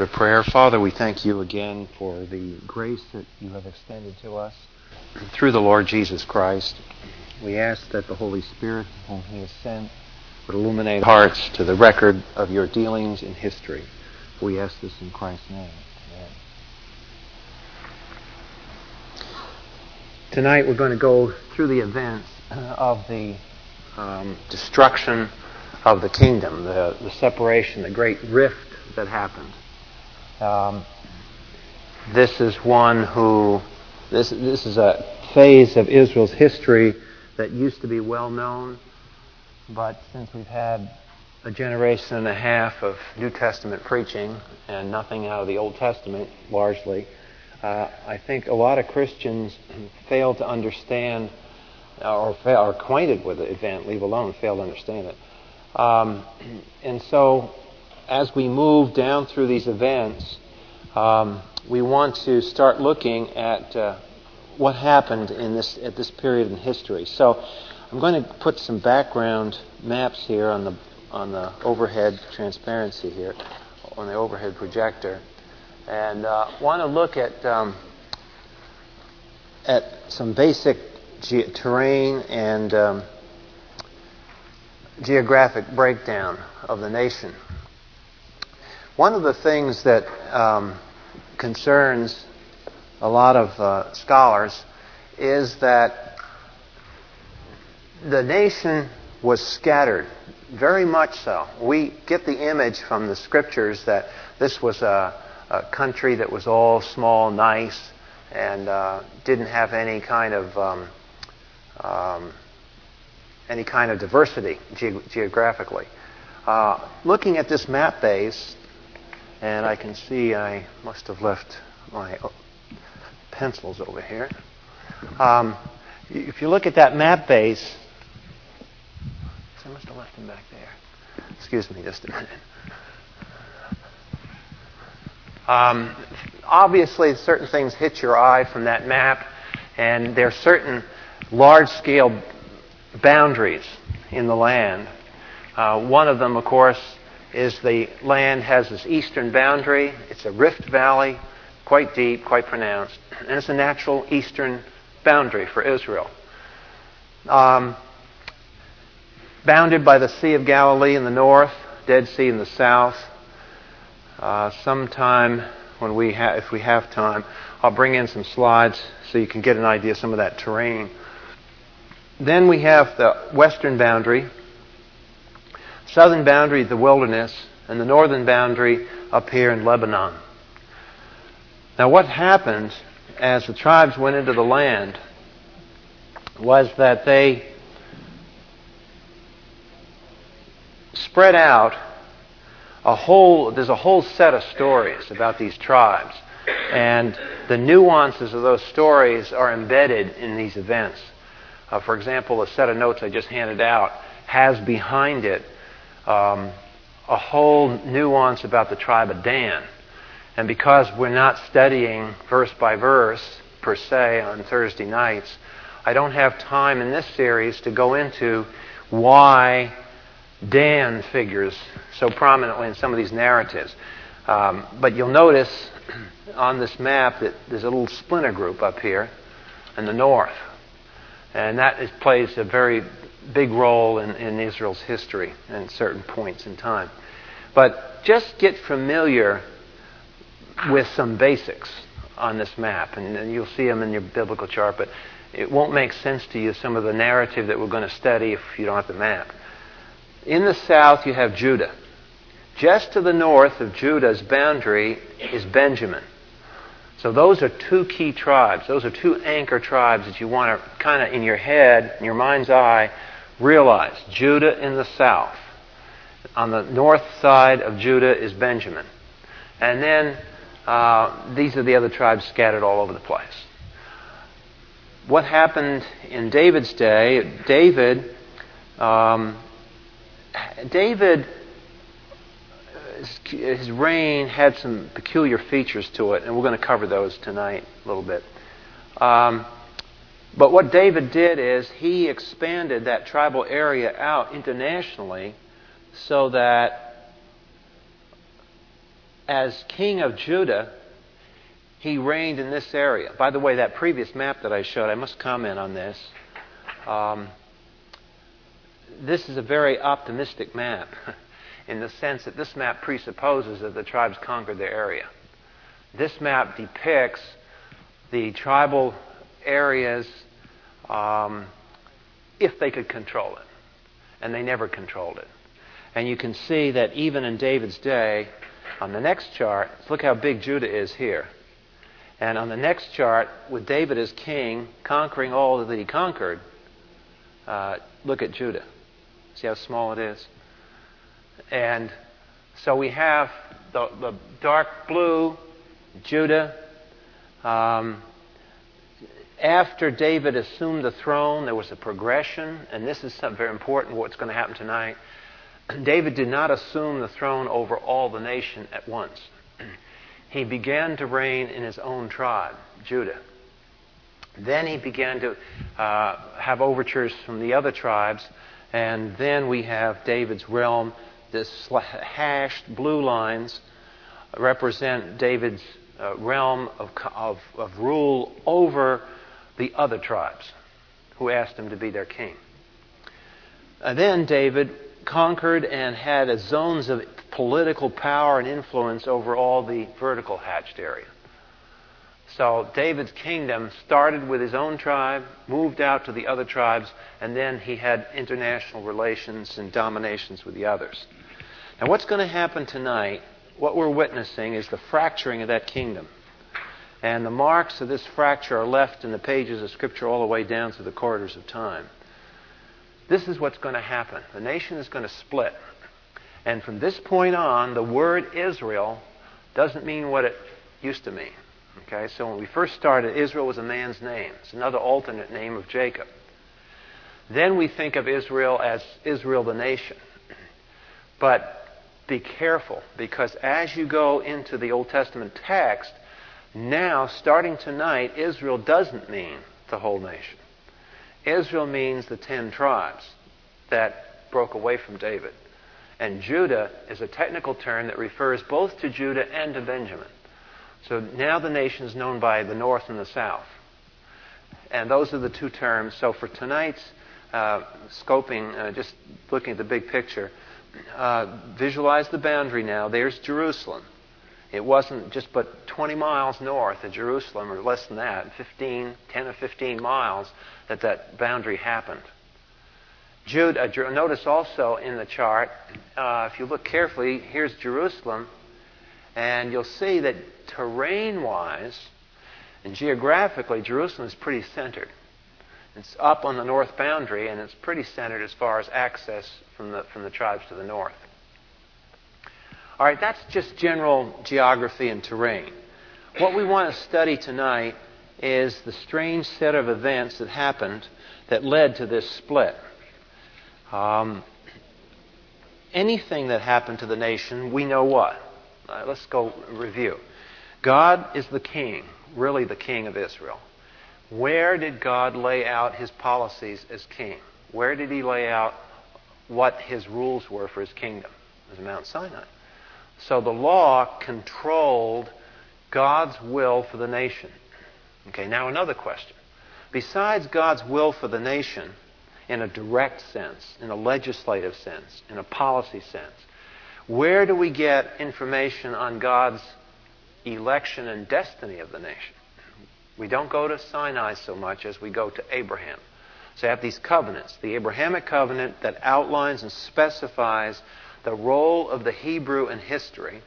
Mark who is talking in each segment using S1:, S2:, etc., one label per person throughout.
S1: Of prayer. Father, we thank you again for the grace that you have extended to us through the Lord Jesus Christ. We ask that the Holy Spirit, whom He has sent, would illuminate hearts to the record of your dealings in history. We ask this in Christ's name. Amen. Tonight we're going to go through the events of the um, destruction of the kingdom, the, the separation, the great rift that happened. Um, this is one who, this, this is a phase of Israel's history that used to be well known, but since we've had a generation and a half of New Testament preaching and nothing out of the Old Testament largely, uh, I think a lot of Christians fail to understand or are acquainted with the event, leave alone fail to understand it. Um, and so as we move down through these events, um, we want to start looking at uh, what happened in this at this period in history. So, I'm going to put some background maps here on the on the overhead transparency here, on the overhead projector, and uh, want to look at um, at some basic ge- terrain and um, geographic breakdown of the nation. One of the things that um, concerns a lot of uh, scholars is that the nation was scattered, very much so. We get the image from the scriptures that this was a, a country that was all small, nice, and uh, didn't have any kind of um, um, any kind of diversity ge- geographically. Uh, looking at this map base, and I can see I must have left my pencils over here. Um, if you look at that map base, I must have left them back there. Excuse me just a minute. Um, obviously, certain things hit your eye from that map, and there are certain large scale boundaries in the land. Uh, one of them, of course, is the land has this eastern boundary. It's a rift valley, quite deep, quite pronounced, and it's a natural eastern boundary for Israel. Um, bounded by the Sea of Galilee in the north, Dead Sea in the south. Uh, sometime when we ha- if we have time, I'll bring in some slides so you can get an idea of some of that terrain. Then we have the western boundary, southern boundary, the wilderness, and the northern boundary up here in Lebanon. Now, what happened as the tribes went into the land was that they spread out a whole there's a whole set of stories about these tribes and the nuances of those stories are embedded in these events uh, for example a set of notes i just handed out has behind it um, a whole nuance about the tribe of Dan. And because we're not studying verse by verse per se on Thursday nights, I don't have time in this series to go into why Dan figures so prominently in some of these narratives. Um, but you'll notice on this map that there's a little splinter group up here in the north. And that is, plays a very big role in, in Israel's history at certain points in time. But just get familiar with some basics on this map, and you'll see them in your biblical chart, but it won't make sense to you some of the narrative that we're going to study if you don't have the map. In the south, you have Judah. Just to the north of Judah's boundary is Benjamin. So those are two key tribes. Those are two anchor tribes that you want to kind of in your head, in your mind's eye, realize Judah in the south. On the north side of Judah is Benjamin. And then uh, these are the other tribes scattered all over the place. What happened in David's day? David, um, David, his reign had some peculiar features to it, and we're going to cover those tonight a little bit. Um, but what David did is he expanded that tribal area out internationally so that as king of Judah, he reigned in this area. By the way, that previous map that I showed, I must comment on this. Um, this is a very optimistic map in the sense that this map presupposes that the tribes conquered their area. This map depicts the tribal areas um, if they could control it. And they never controlled it. And you can see that even in David's day, on the next chart, look how big Judah is here. And on the next chart, with David as king, conquering all that he conquered, uh, look at Judah. See how small it is? And so we have the, the dark blue, Judah. Um, after David assumed the throne, there was a progression, and this is something very important what's going to happen tonight. David did not assume the throne over all the nation at once. He began to reign in his own tribe, Judah. Then he began to uh, have overtures from the other tribes, and then we have David's realm. This hashed blue lines represent David's uh, realm of, of, of rule over the other tribes who asked him to be their king. And then David conquered and had zones of political power and influence over all the vertical hatched area. So David's kingdom started with his own tribe, moved out to the other tribes, and then he had international relations and dominations with the others. Now, what's going to happen tonight, what we're witnessing, is the fracturing of that kingdom. And the marks of this fracture are left in the pages of Scripture all the way down through the corridors of time. This is what's going to happen. The nation is going to split. And from this point on, the word Israel doesn't mean what it used to mean. Okay, so when we first started, Israel was a man's name. It's another alternate name of Jacob. Then we think of Israel as Israel the nation. But be careful, because as you go into the Old Testament text, now, starting tonight, Israel doesn't mean the whole nation. Israel means the ten tribes that broke away from David. And Judah is a technical term that refers both to Judah and to Benjamin. So now the nation is known by the north and the south. And those are the two terms. So for tonight's uh, scoping, uh, just looking at the big picture, uh, visualize the boundary now. There's Jerusalem. It wasn't just but 20 miles north of Jerusalem, or less than that, 15, 10 or 15 miles, that that boundary happened. Jude, uh, notice also in the chart, uh, if you look carefully, here's Jerusalem, and you'll see that terrain wise and geographically, Jerusalem is pretty centered. It's up on the north boundary, and it's pretty centered as far as access from the, from the tribes to the north. All right, that's just general geography and terrain. What we want to study tonight is the strange set of events that happened that led to this split. Um, anything that happened to the nation, we know what. Uh, let's go review. God is the king, really the king of Israel. Where did God lay out his policies as king? Where did he lay out what his rules were for his kingdom? It was Mount Sinai. So the law controlled God's will for the nation. Okay, now another question. Besides God's will for the nation, in a direct sense, in a legislative sense, in a policy sense, where do we get information on God's election and destiny of the nation? We don't go to Sinai so much as we go to Abraham. So you have these covenants. The Abrahamic covenant that outlines and specifies the role of the Hebrew in history.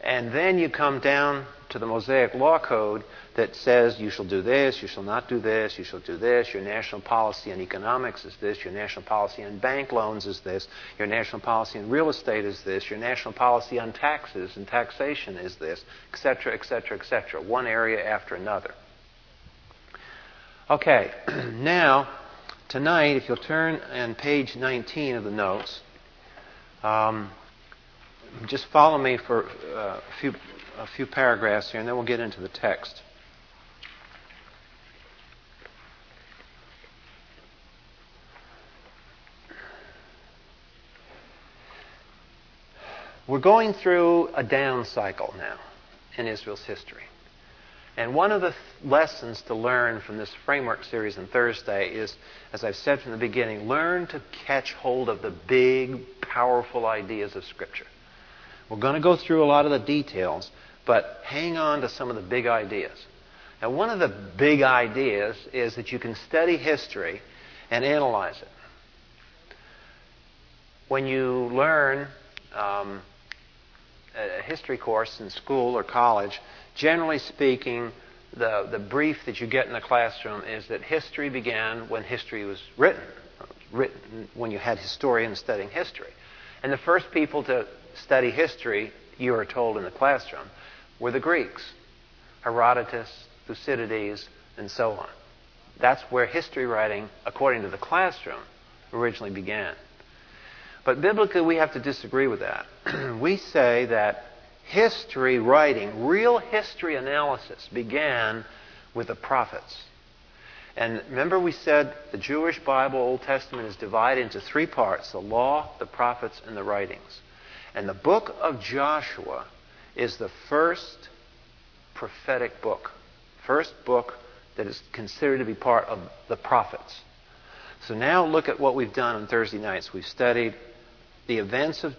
S1: And then you come down to the Mosaic Law Code that says you shall do this, you shall not do this, you shall do this, your national policy in economics is this, your national policy on bank loans is this, your national policy in real estate is this, your national policy on taxes and taxation is this, etc., etc., etc., one area after another. Okay, now, tonight, if you'll turn on page 19 of the notes, um, just follow me for uh, a few, a few paragraphs here, and then we'll get into the text. We're going through a down cycle now in Israel's history. And one of the th- lessons to learn from this framework series on Thursday is, as I've said from the beginning, learn to catch hold of the big, powerful ideas of Scripture. We're going to go through a lot of the details, but hang on to some of the big ideas. Now, one of the big ideas is that you can study history and analyze it. When you learn um, a history course in school or college, generally speaking, the, the brief that you get in the classroom is that history began when history was written, written when you had historians studying history. And the first people to study history, you are told in the classroom, were the Greeks Herodotus, Thucydides, and so on. That's where history writing, according to the classroom, originally began. But biblically, we have to disagree with that. we say that history writing, real history analysis, began with the prophets. And remember, we said the Jewish Bible, Old Testament, is divided into three parts the law, the prophets, and the writings. And the book of Joshua is the first prophetic book, first book that is considered to be part of the prophets. So now look at what we've done on Thursday nights. We've studied the events of,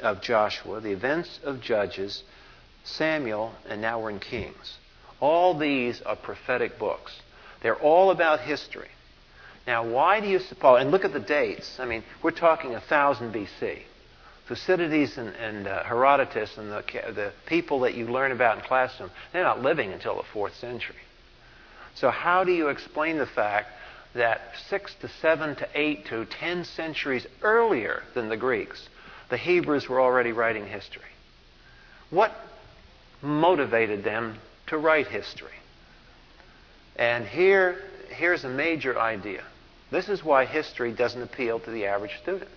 S1: of Joshua, the events of Judges, Samuel, and now we're in Kings. All these are prophetic books. They're all about history. Now, why do you suppose, and look at the dates. I mean, we're talking 1000 BC. Thucydides and, and uh, Herodotus and the, the people that you learn about in classroom, they're not living until the 4th century. So, how do you explain the fact that six to seven to eight to ten centuries earlier than the Greeks, the Hebrews were already writing history. What motivated them to write history? And here, here's a major idea. This is why history doesn't appeal to the average student.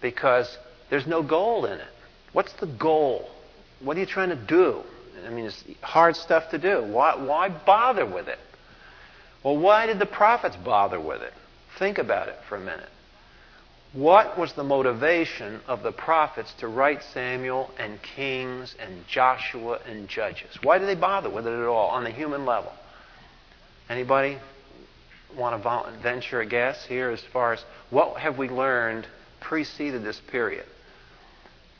S1: Because there's no goal in it. What's the goal? What are you trying to do? I mean, it's hard stuff to do. Why, why bother with it? Well, why did the prophets bother with it? Think about it for a minute. What was the motivation of the prophets to write Samuel and Kings and Joshua and Judges? Why did they bother with it at all on the human level? Anybody want to venture a guess here as far as what have we learned preceded this period?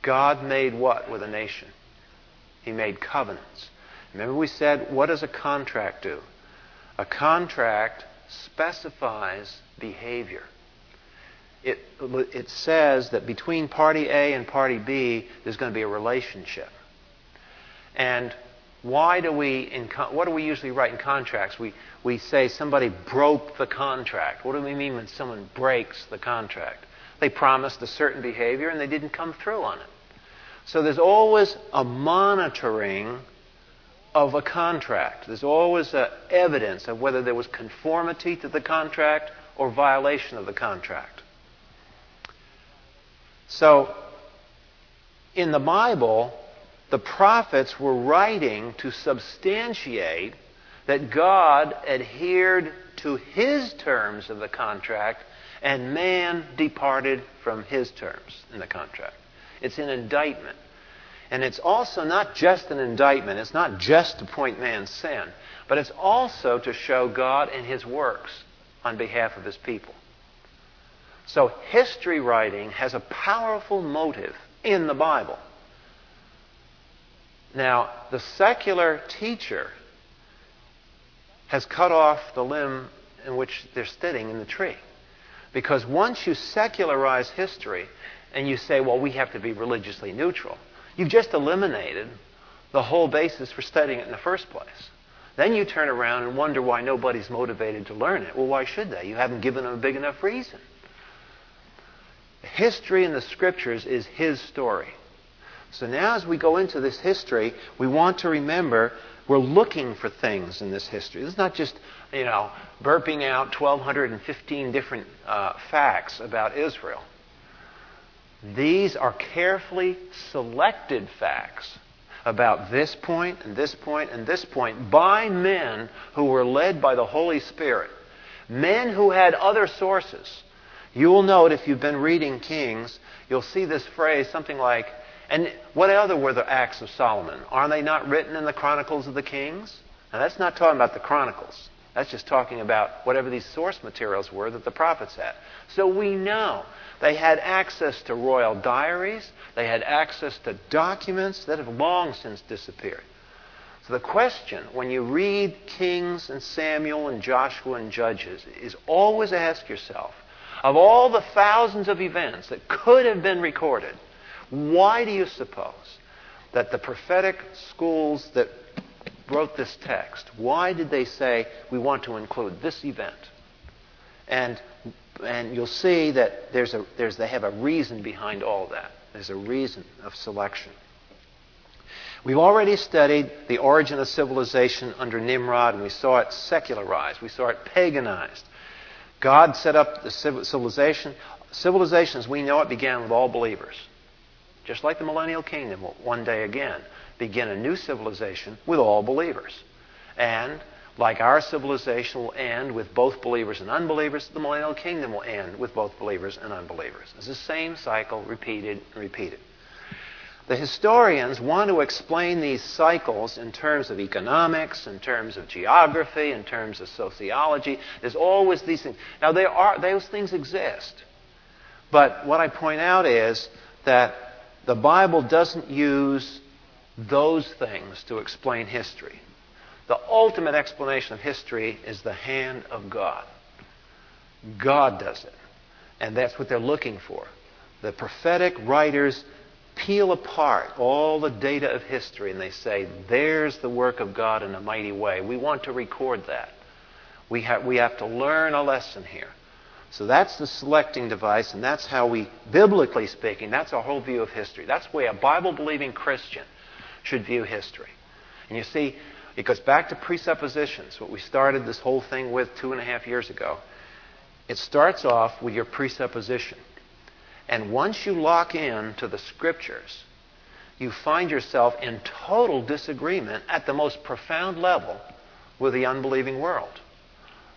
S1: God made what with a nation? He made covenants. Remember we said, what does a contract do? A contract specifies behavior. It, it says that between party A and party B, there's going to be a relationship. And why do we, in, what do we usually write in contracts? We, we say somebody broke the contract. What do we mean when someone breaks the contract? They promised a certain behavior and they didn't come through on it. So there's always a monitoring of a contract. There's always evidence of whether there was conformity to the contract or violation of the contract. So, in the Bible, the prophets were writing to substantiate that God adhered to his terms of the contract and man departed from his terms in the contract. It's an indictment. And it's also not just an indictment, it's not just to point man's sin, but it's also to show God and his works on behalf of his people. So history writing has a powerful motive in the Bible. Now, the secular teacher has cut off the limb in which they're sitting in the tree. Because once you secularize history and you say, well, we have to be religiously neutral, You've just eliminated the whole basis for studying it in the first place. Then you turn around and wonder why nobody's motivated to learn it. Well, why should they? You haven't given them a big enough reason. History in the scriptures is his story. So now, as we go into this history, we want to remember we're looking for things in this history. This is not just, you know, burping out 1,215 different uh, facts about Israel. These are carefully selected facts about this point and this point and this point by men who were led by the Holy Spirit. Men who had other sources. You will note if you've been reading Kings, you'll see this phrase something like, And what other were the acts of Solomon? Are they not written in the Chronicles of the Kings? Now, that's not talking about the Chronicles. That's just talking about whatever these source materials were that the prophets had. So we know they had access to royal diaries, they had access to documents that have long since disappeared. So the question, when you read Kings and Samuel and Joshua and Judges, is always ask yourself of all the thousands of events that could have been recorded, why do you suppose that the prophetic schools that wrote this text, why did they say we want to include this event? And, and you'll see that there's a, there's, they have a reason behind all that. There's a reason of selection. We've already studied the origin of civilization under Nimrod, and we saw it secularized. We saw it paganized. God set up the civilization. Civilization, as we know it, began with all believers. Just like the millennial kingdom will one day again begin a new civilization with all believers. And like our civilization will end with both believers and unbelievers, the millennial kingdom will end with both believers and unbelievers. It's the same cycle repeated and repeated. The historians want to explain these cycles in terms of economics, in terms of geography, in terms of sociology. There's always these things. Now, are, those things exist. But what I point out is that the Bible doesn't use those things to explain history. The ultimate explanation of history is the hand of God. God does it. And that's what they're looking for. The prophetic writers peel apart all the data of history and they say, there's the work of God in a mighty way. We want to record that. We have, we have to learn a lesson here. So that's the selecting device, and that's how we, biblically speaking, that's our whole view of history. That's the way a Bible believing Christian should view history. And you see, it goes back to presuppositions, what we started this whole thing with two and a half years ago. It starts off with your presupposition. And once you lock in to the scriptures, you find yourself in total disagreement at the most profound level with the unbelieving world.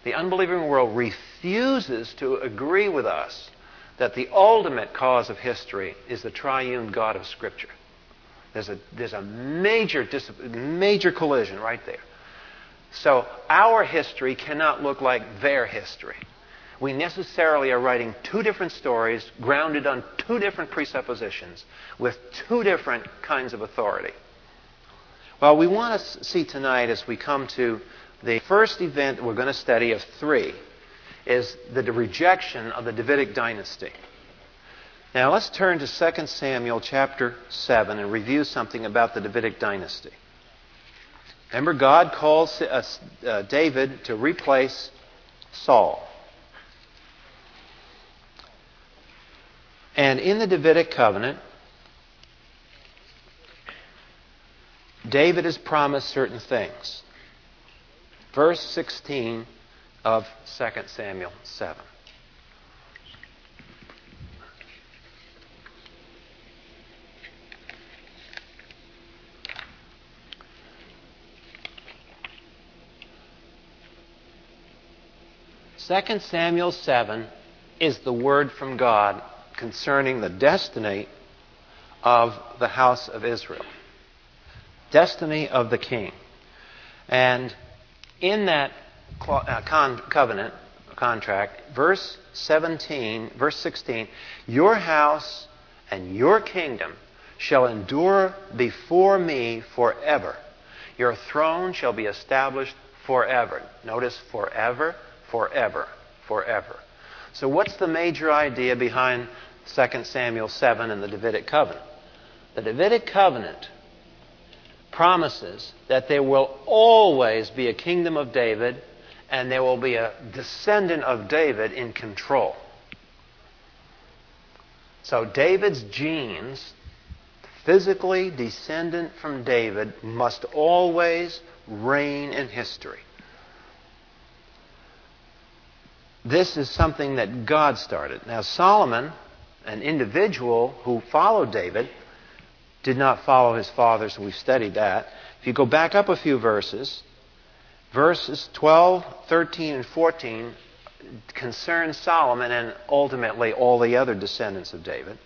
S1: The unbelieving world refuses to agree with us that the ultimate cause of history is the triune God of Scripture. There's a, there's a major, major collision right there. So our history cannot look like their history we necessarily are writing two different stories grounded on two different presuppositions with two different kinds of authority. Well, we want to see tonight as we come to the first event we're going to study of three is the rejection of the Davidic dynasty. Now let's turn to 2 Samuel chapter 7 and review something about the Davidic dynasty. Remember, God calls uh, uh, David to replace Saul. And in the Davidic covenant, David is promised certain things. Verse 16 of 2 Samuel 7. Second Samuel 7 is the word from God concerning the destiny of the house of Israel, destiny of the king. And in that uh, covenant, contract, verse 17, verse 16, your house and your kingdom shall endure before me forever. Your throne shall be established forever. Notice forever, forever, forever. So, what's the major idea behind 2 Samuel 7 and the Davidic covenant. The Davidic covenant promises that there will always be a kingdom of David and there will be a descendant of David in control. So David's genes, physically descendant from David, must always reign in history. This is something that God started. Now, Solomon an individual who followed David did not follow his father, so we've studied that. If you go back up a few verses, verses 12, 13, and 14 concern Solomon and ultimately all the other descendants of David.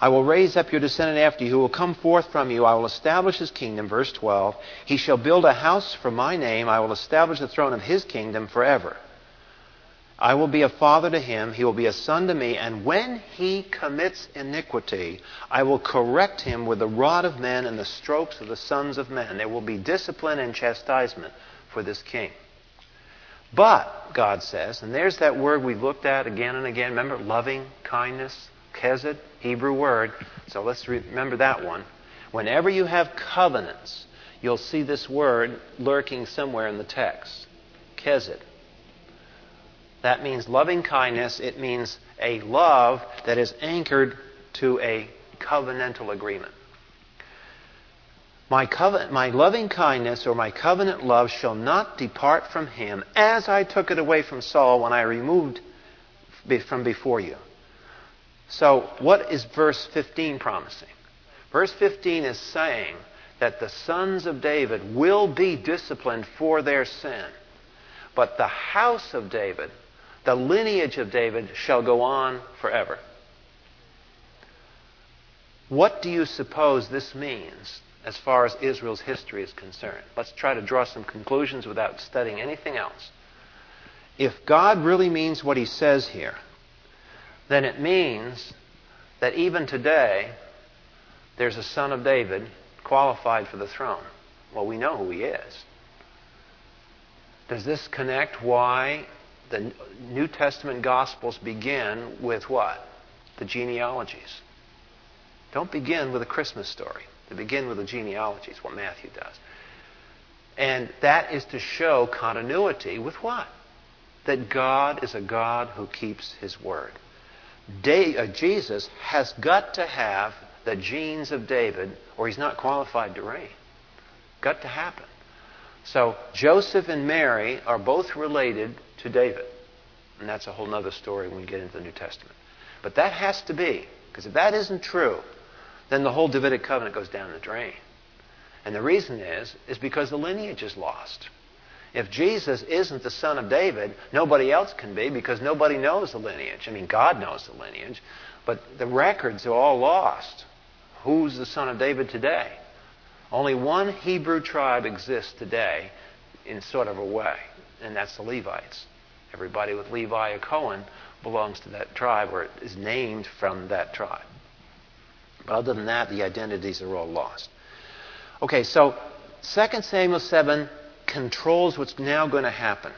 S1: I will raise up your descendant after you, who will come forth from you. I will establish his kingdom. Verse 12. He shall build a house for my name. I will establish the throne of his kingdom forever. I will be a father to him. He will be a son to me. And when he commits iniquity, I will correct him with the rod of men and the strokes of the sons of men. There will be discipline and chastisement for this king. But, God says, and there's that word we've looked at again and again. Remember, loving kindness, chesed, Hebrew word. So let's remember that one. Whenever you have covenants, you'll see this word lurking somewhere in the text. Chesed. That means loving kindness. It means a love that is anchored to a covenantal agreement. My, my loving kindness or my covenant love shall not depart from him as I took it away from Saul when I removed from before you. So, what is verse 15 promising? Verse 15 is saying that the sons of David will be disciplined for their sin, but the house of David, the lineage of David, shall go on forever. What do you suppose this means as far as Israel's history is concerned. Let's try to draw some conclusions without studying anything else. If God really means what he says here, then it means that even today there's a son of David qualified for the throne. Well, we know who he is. Does this connect why the New Testament Gospels begin with what? The genealogies. Don't begin with a Christmas story. They begin with the genealogy is what Matthew does. And that is to show continuity with what? That God is a God who keeps his word. uh, Jesus has got to have the genes of David, or he's not qualified to reign. Got to happen. So Joseph and Mary are both related to David. And that's a whole other story when we get into the New Testament. But that has to be, because if that isn't true, then the whole Davidic covenant goes down the drain. And the reason is, is because the lineage is lost. If Jesus isn't the son of David, nobody else can be because nobody knows the lineage. I mean, God knows the lineage, but the records are all lost. Who's the son of David today? Only one Hebrew tribe exists today in sort of a way, and that's the Levites. Everybody with Levi or Cohen belongs to that tribe or is named from that tribe. But other than that, the identities are all lost. Okay, so 2 Samuel 7 controls what's now going to happen.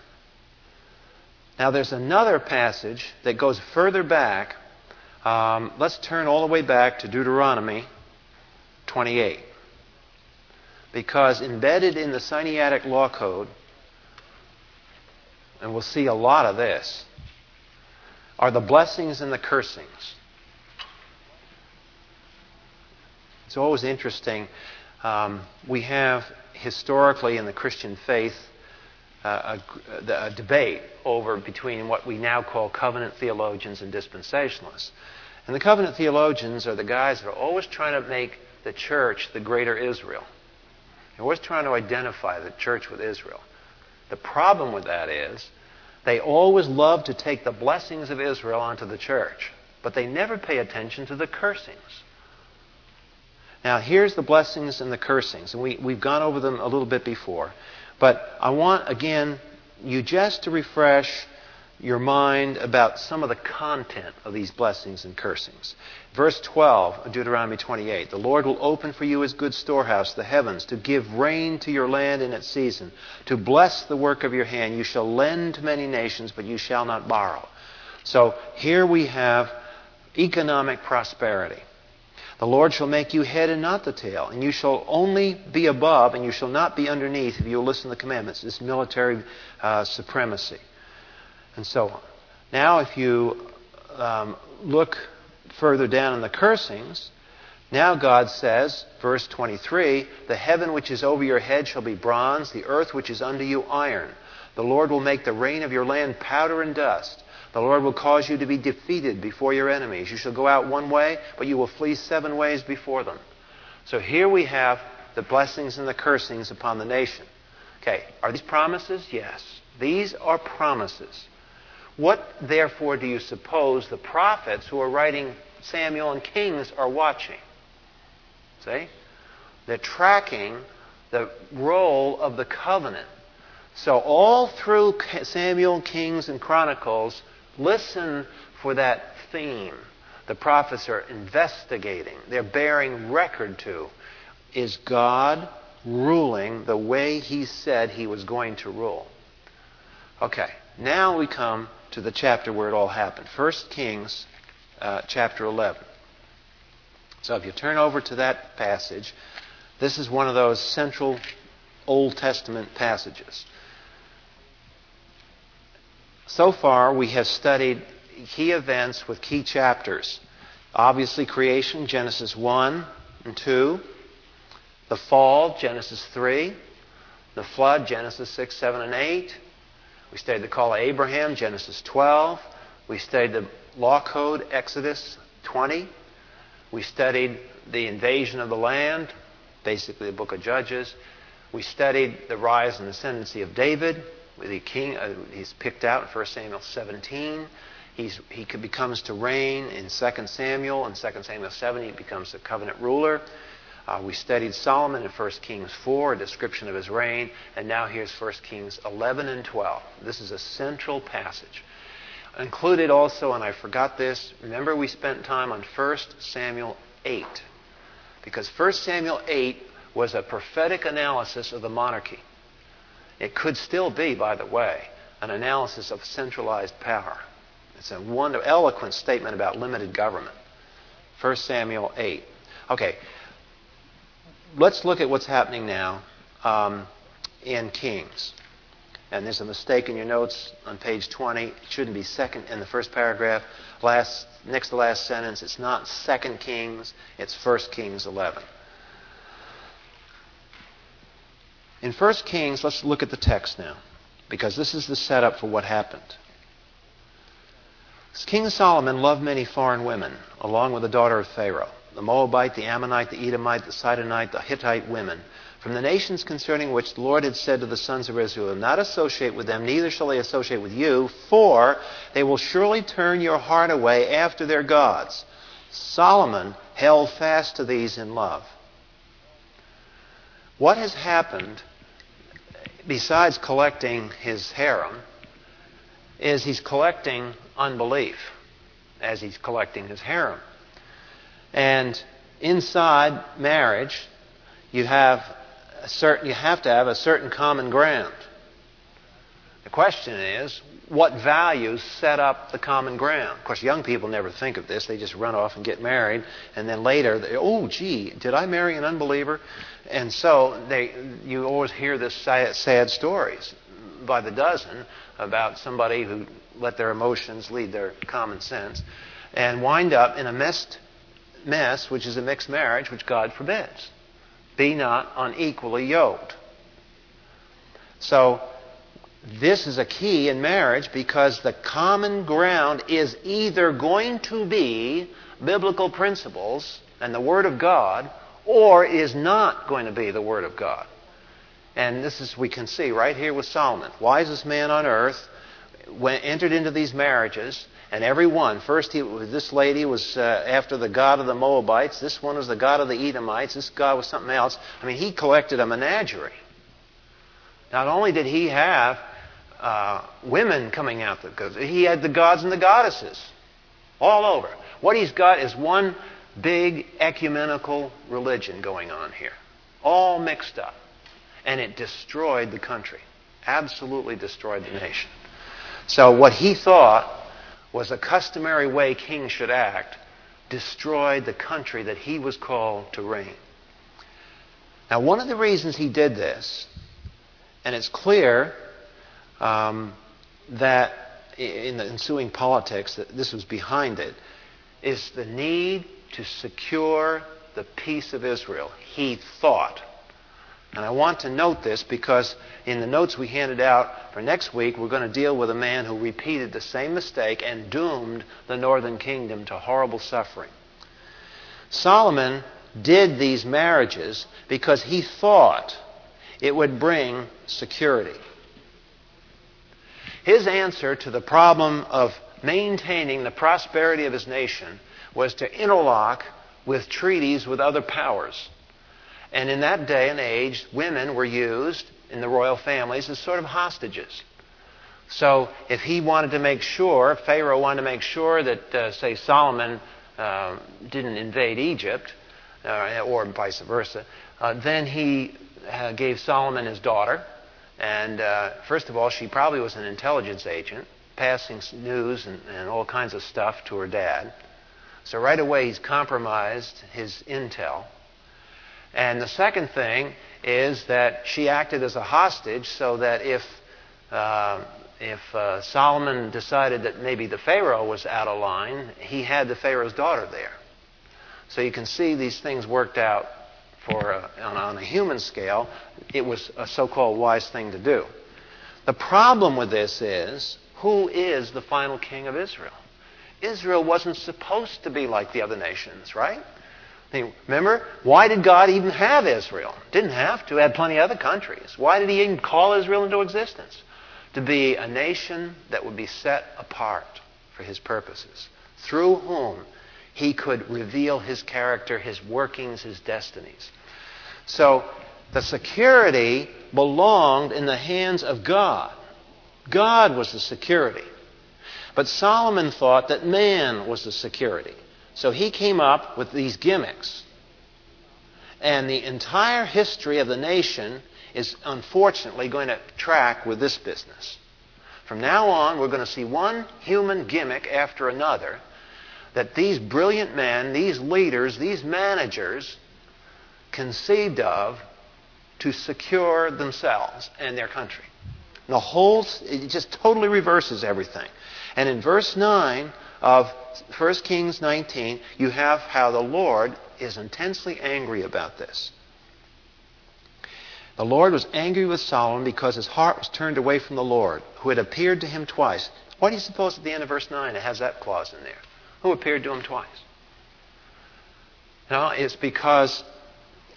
S1: Now, there's another passage that goes further back. Um, let's turn all the way back to Deuteronomy 28. Because embedded in the Sinaitic Law Code, and we'll see a lot of this, are the blessings and the cursings. It's always interesting. Um, we have historically in the Christian faith uh, a, a, debate over between what we now call covenant theologians and dispensationalists. And the covenant theologians are the guys that are always trying to make the church the greater Israel. They're always trying to identify the church with Israel. The problem with that is they always love to take the blessings of Israel onto the church, but they never pay attention to the cursings. Now, here's the blessings and the cursings. And we, we've gone over them a little bit before. But I want, again, you just to refresh your mind about some of the content of these blessings and cursings. Verse 12 of Deuteronomy 28 The Lord will open for you his good storehouse, the heavens, to give rain to your land in its season, to bless the work of your hand. You shall lend to many nations, but you shall not borrow. So here we have economic prosperity. The Lord shall make you head and not the tail, and you shall only be above, and you shall not be underneath if you will listen to the commandments. This military uh, supremacy, and so on. Now, if you um, look further down in the cursings, now God says, verse 23 The heaven which is over your head shall be bronze, the earth which is under you iron. The Lord will make the rain of your land powder and dust. The Lord will cause you to be defeated before your enemies. You shall go out one way, but you will flee seven ways before them. So here we have the blessings and the cursings upon the nation. Okay, are these promises? Yes. These are promises. What, therefore, do you suppose the prophets who are writing Samuel and Kings are watching. See? They're tracking the role of the covenant. So, all through Samuel, Kings, and Chronicles, listen for that theme. The prophets are investigating, they're bearing record to. Is God ruling the way He said He was going to rule? Okay, now we come to the chapter where it all happened. 1 Kings uh, chapter 11. So if you turn over to that passage, this is one of those central Old Testament passages. So far, we have studied key events with key chapters. Obviously, creation, Genesis 1 and 2. The fall, Genesis 3. The flood, Genesis 6, 7, and 8. We studied the call of Abraham, Genesis 12. We studied the law code, Exodus 20. We studied the invasion of the land, basically the book of Judges. We studied the rise and ascendancy of David. The king, uh, he's picked out in 1 Samuel 17. He's, he becomes to reign in 2 Samuel. In 2 Samuel 7, he becomes the covenant ruler. Uh, we studied Solomon in 1 Kings 4, a description of his reign, and now here's 1 Kings 11 and 12. This is a central passage. Included also, and I forgot this, remember we spent time on 1 Samuel 8. Because 1 Samuel 8 was a prophetic analysis of the monarchy. It could still be, by the way, an analysis of centralized power. It's a wonderful, eloquent statement about limited government. 1 Samuel 8. Okay, let's look at what's happening now um, in Kings. And there's a mistake in your notes on page 20. It shouldn't be second in the first paragraph. Last, next to last sentence, it's not Second Kings, it's First Kings 11. In First Kings, let's look at the text now, because this is the setup for what happened. King Solomon loved many foreign women, along with the daughter of Pharaoh the Moabite, the Ammonite, the Edomite, the Sidonite, the Hittite women, from the nations concerning which the Lord had said to the sons of Israel, Not associate with them, neither shall they associate with you, for they will surely turn your heart away after their gods. Solomon held fast to these in love. What has happened, besides collecting his harem, is he's collecting unbelief as he's collecting his harem. And inside marriage, you have a certain, you have to have a certain common ground. The question is, what values set up the common ground? Of course, young people never think of this. They just run off and get married, and then later, they, oh, gee, did I marry an unbeliever? And so they, you always hear this sad, sad stories by the dozen about somebody who let their emotions lead their common sense and wind up in a messed mess, which is a mixed marriage, which God forbids. Be not unequally yoked. So, this is a key in marriage because the common ground is either going to be biblical principles and the Word of God, or is not going to be the Word of God. And this is, we can see right here with Solomon, wisest man on earth, entered into these marriages, and every one, first he, this lady was uh, after the god of the Moabites, this one was the god of the Edomites, this god was something else. I mean, he collected a menagerie. Not only did he have uh, women coming out, because he had the gods and the goddesses all over. What he's got is one big ecumenical religion going on here, all mixed up. And it destroyed the country, absolutely destroyed the nation. So, what he thought was a customary way kings should act, destroyed the country that he was called to reign. Now, one of the reasons he did this, and it's clear um, that in the ensuing politics that this was behind it, is the need to secure the peace of Israel. He thought and I want to note this because in the notes we handed out for next week, we're going to deal with a man who repeated the same mistake and doomed the northern kingdom to horrible suffering. Solomon did these marriages because he thought it would bring security. His answer to the problem of maintaining the prosperity of his nation was to interlock with treaties with other powers. And in that day and age, women were used in the royal families as sort of hostages. So if he wanted to make sure, Pharaoh wanted to make sure that, uh, say, Solomon uh, didn't invade Egypt, uh, or vice versa, uh, then he uh, gave Solomon his daughter. And uh, first of all, she probably was an intelligence agent, passing news and, and all kinds of stuff to her dad. So right away, he's compromised his intel. And the second thing is that she acted as a hostage so that if, uh, if uh, Solomon decided that maybe the Pharaoh was out of line, he had the Pharaoh's daughter there. So you can see these things worked out for a, on, on a human scale. It was a so called wise thing to do. The problem with this is who is the final king of Israel? Israel wasn't supposed to be like the other nations, right? Remember, why did God even have Israel? Didn't have to. Had plenty of other countries. Why did He even call Israel into existence? To be a nation that would be set apart for His purposes, through whom He could reveal His character, His workings, His destinies. So the security belonged in the hands of God. God was the security. But Solomon thought that man was the security. So he came up with these gimmicks. And the entire history of the nation is unfortunately going to track with this business. From now on, we're going to see one human gimmick after another that these brilliant men, these leaders, these managers conceived of to secure themselves and their country. And the whole, it just totally reverses everything. And in verse 9 of 1 Kings 19, you have how the Lord is intensely angry about this. The Lord was angry with Solomon because his heart was turned away from the Lord, who had appeared to him twice. Why do you suppose at the end of verse 9 it has that clause in there? Who appeared to him twice? No, it's because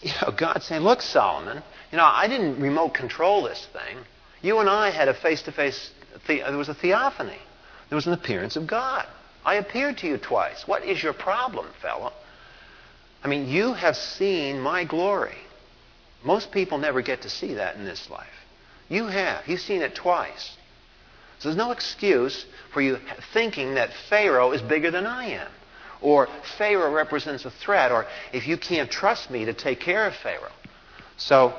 S1: you know, God's saying, Look, Solomon, you know, I didn't remote control this thing. You and I had a face to face, there was a theophany. There was an appearance of God. I appeared to you twice. What is your problem, fellow? I mean, you have seen my glory. Most people never get to see that in this life. You have. You've seen it twice. So there's no excuse for you thinking that Pharaoh is bigger than I am. Or Pharaoh represents a threat. Or if you can't trust me to take care of Pharaoh. So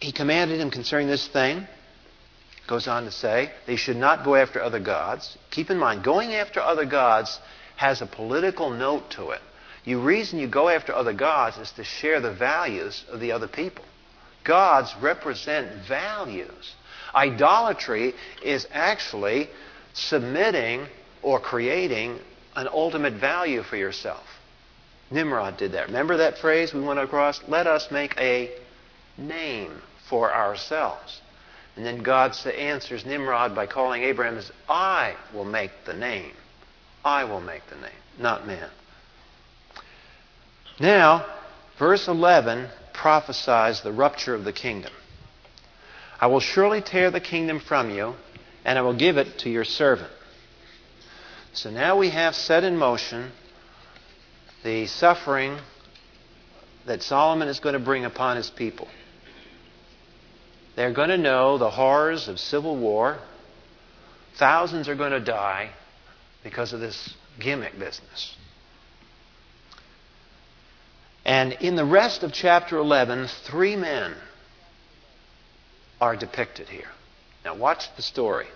S1: he commanded him concerning this thing goes on to say they should not go after other gods. Keep in mind, going after other gods has a political note to it. The reason you go after other gods is to share the values of the other people. Gods represent values. Idolatry is actually submitting or creating an ultimate value for yourself. Nimrod did that. Remember that phrase we went across? Let us make a name for ourselves. And then God answers Nimrod by calling Abraham as, I will make the name. I will make the name, not man. Now, verse 11 prophesies the rupture of the kingdom. I will surely tear the kingdom from you, and I will give it to your servant. So now we have set in motion the suffering that Solomon is going to bring upon his people. They're going to know the horrors of civil war. Thousands are going to die because of this gimmick business. And in the rest of chapter 11, three men are depicted here. Now, watch the story.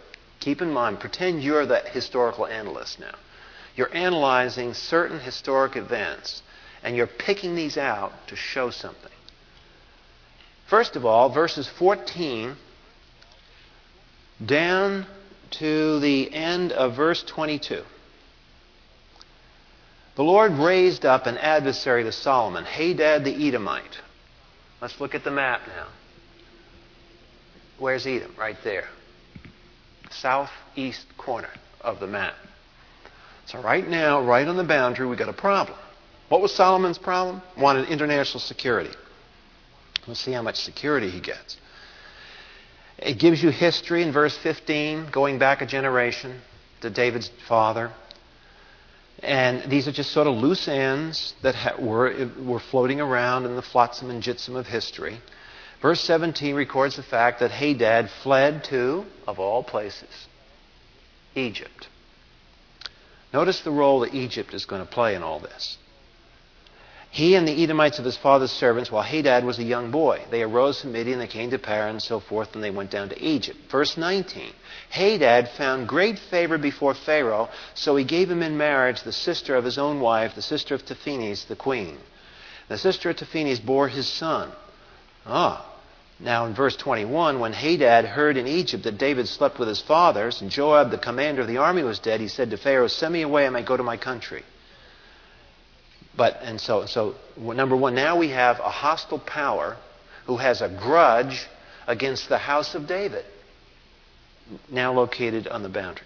S1: Keep in mind, pretend you're the historical analyst now. You're analyzing certain historic events, and you're picking these out to show something. First of all, verses 14 down to the end of verse 22. The Lord raised up an adversary to Solomon, Hadad the Edomite. Let's look at the map now. Where's Edom? Right there. Southeast corner of the map. So, right now, right on the boundary, we've got a problem. What was Solomon's problem? Wanted international security. We'll see how much security he gets. It gives you history in verse 15, going back a generation to David's father. And these are just sort of loose ends that ha- were, were floating around in the flotsam and jitsam of history. Verse 17 records the fact that Hadad fled to, of all places, Egypt. Notice the role that Egypt is going to play in all this. He and the Edomites of his father's servants, while Hadad was a young boy, they arose from Midian, they came to Paran and so forth, and they went down to Egypt. Verse 19 Hadad found great favor before Pharaoh, so he gave him in marriage the sister of his own wife, the sister of Tahpenes, the queen. The sister of Tahpenes bore his son. Ah. Now, in verse 21, when Hadad heard in Egypt that David slept with his fathers, and Joab, the commander of the army, was dead, he said to Pharaoh, Send me away, I may go to my country. But, and so, so, number one, now we have a hostile power who has a grudge against the house of David, now located on the boundary.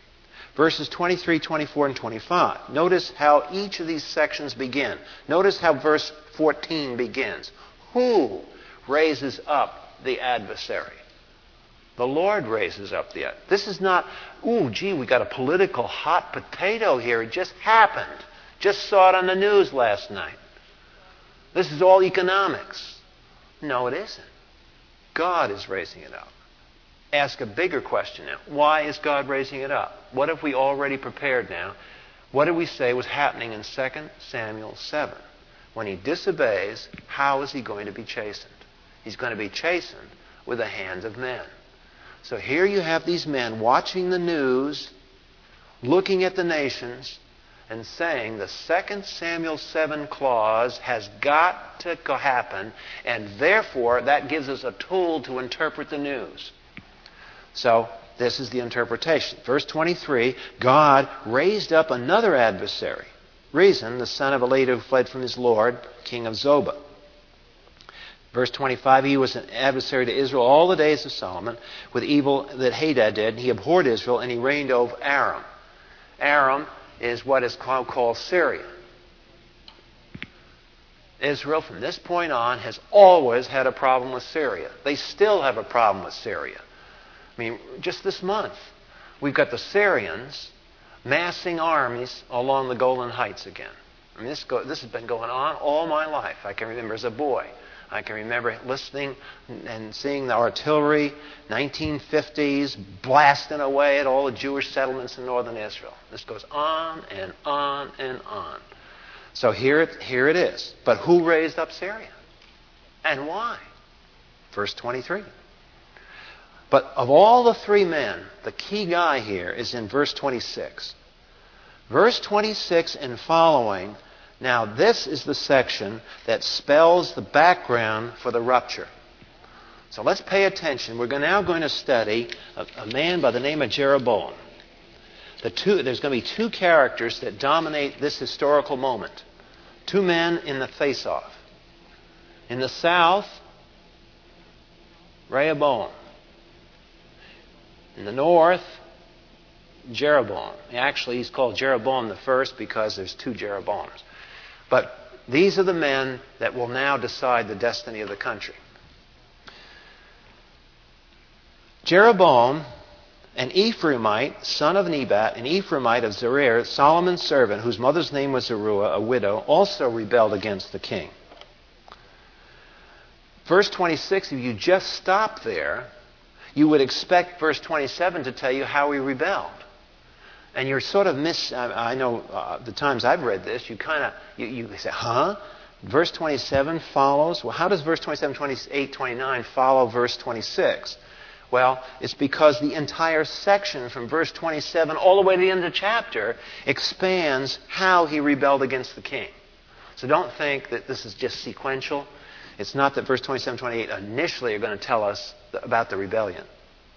S1: Verses 23, 24, and 25. Notice how each of these sections begin. Notice how verse 14 begins. Who raises up the adversary? The Lord raises up the. This is not, ooh, gee, we got a political hot potato here. It just happened. Just saw it on the news last night. This is all economics. No, it isn't. God is raising it up. Ask a bigger question now. Why is God raising it up? What have we already prepared now? What did we say was happening in 2 Samuel 7? When he disobeys, how is he going to be chastened? He's going to be chastened with the hands of men. So here you have these men watching the news, looking at the nations, and saying the second Samuel 7 clause has got to happen, and therefore that gives us a tool to interpret the news. So, this is the interpretation. Verse 23 God raised up another adversary. Rezon, the son of Eliada who fled from his Lord, king of Zobah. Verse 25, he was an adversary to Israel all the days of Solomon with evil that Hadad did. He abhorred Israel and he reigned over Aram. Aram is what is called, Syria. Israel, from this point on, has always had a problem with Syria. They still have a problem with Syria. I mean, just this month, we've got the Syrians massing armies along the Golan Heights again. I mean, this, go, this has been going on all my life. I can remember as a boy. I can remember listening and seeing the artillery, 1950s, blasting away at all the Jewish settlements in northern Israel. This goes on and on and on. So here it, here it is. But who raised up Syria? And why? Verse 23. But of all the three men, the key guy here is in verse 26. Verse 26 and following now, this is the section that spells the background for the rupture. So let's pay attention. We're now going to study a, a man by the name of Jeroboam. The two, there's going to be two characters that dominate this historical moment. Two men in the face off. In the south, Rehoboam. In the north, Jeroboam. Actually, he's called Jeroboam the first because there's two Jeroboams. But these are the men that will now decide the destiny of the country. Jeroboam, an Ephraimite, son of Nebat, an Ephraimite of Zerir, Solomon's servant, whose mother's name was Zeruiah, a widow, also rebelled against the king. Verse 26, if you just stop there, you would expect verse 27 to tell you how he rebelled and you're sort of miss. I know uh, the times I've read this, you kind of you, you say, huh? Verse 27 follows. Well, how does verse 27, 28, 29 follow verse 26? Well, it's because the entire section from verse 27 all the way to the end of the chapter expands how he rebelled against the king. So don't think that this is just sequential. It's not that verse 27, 28 initially are going to tell us about the rebellion.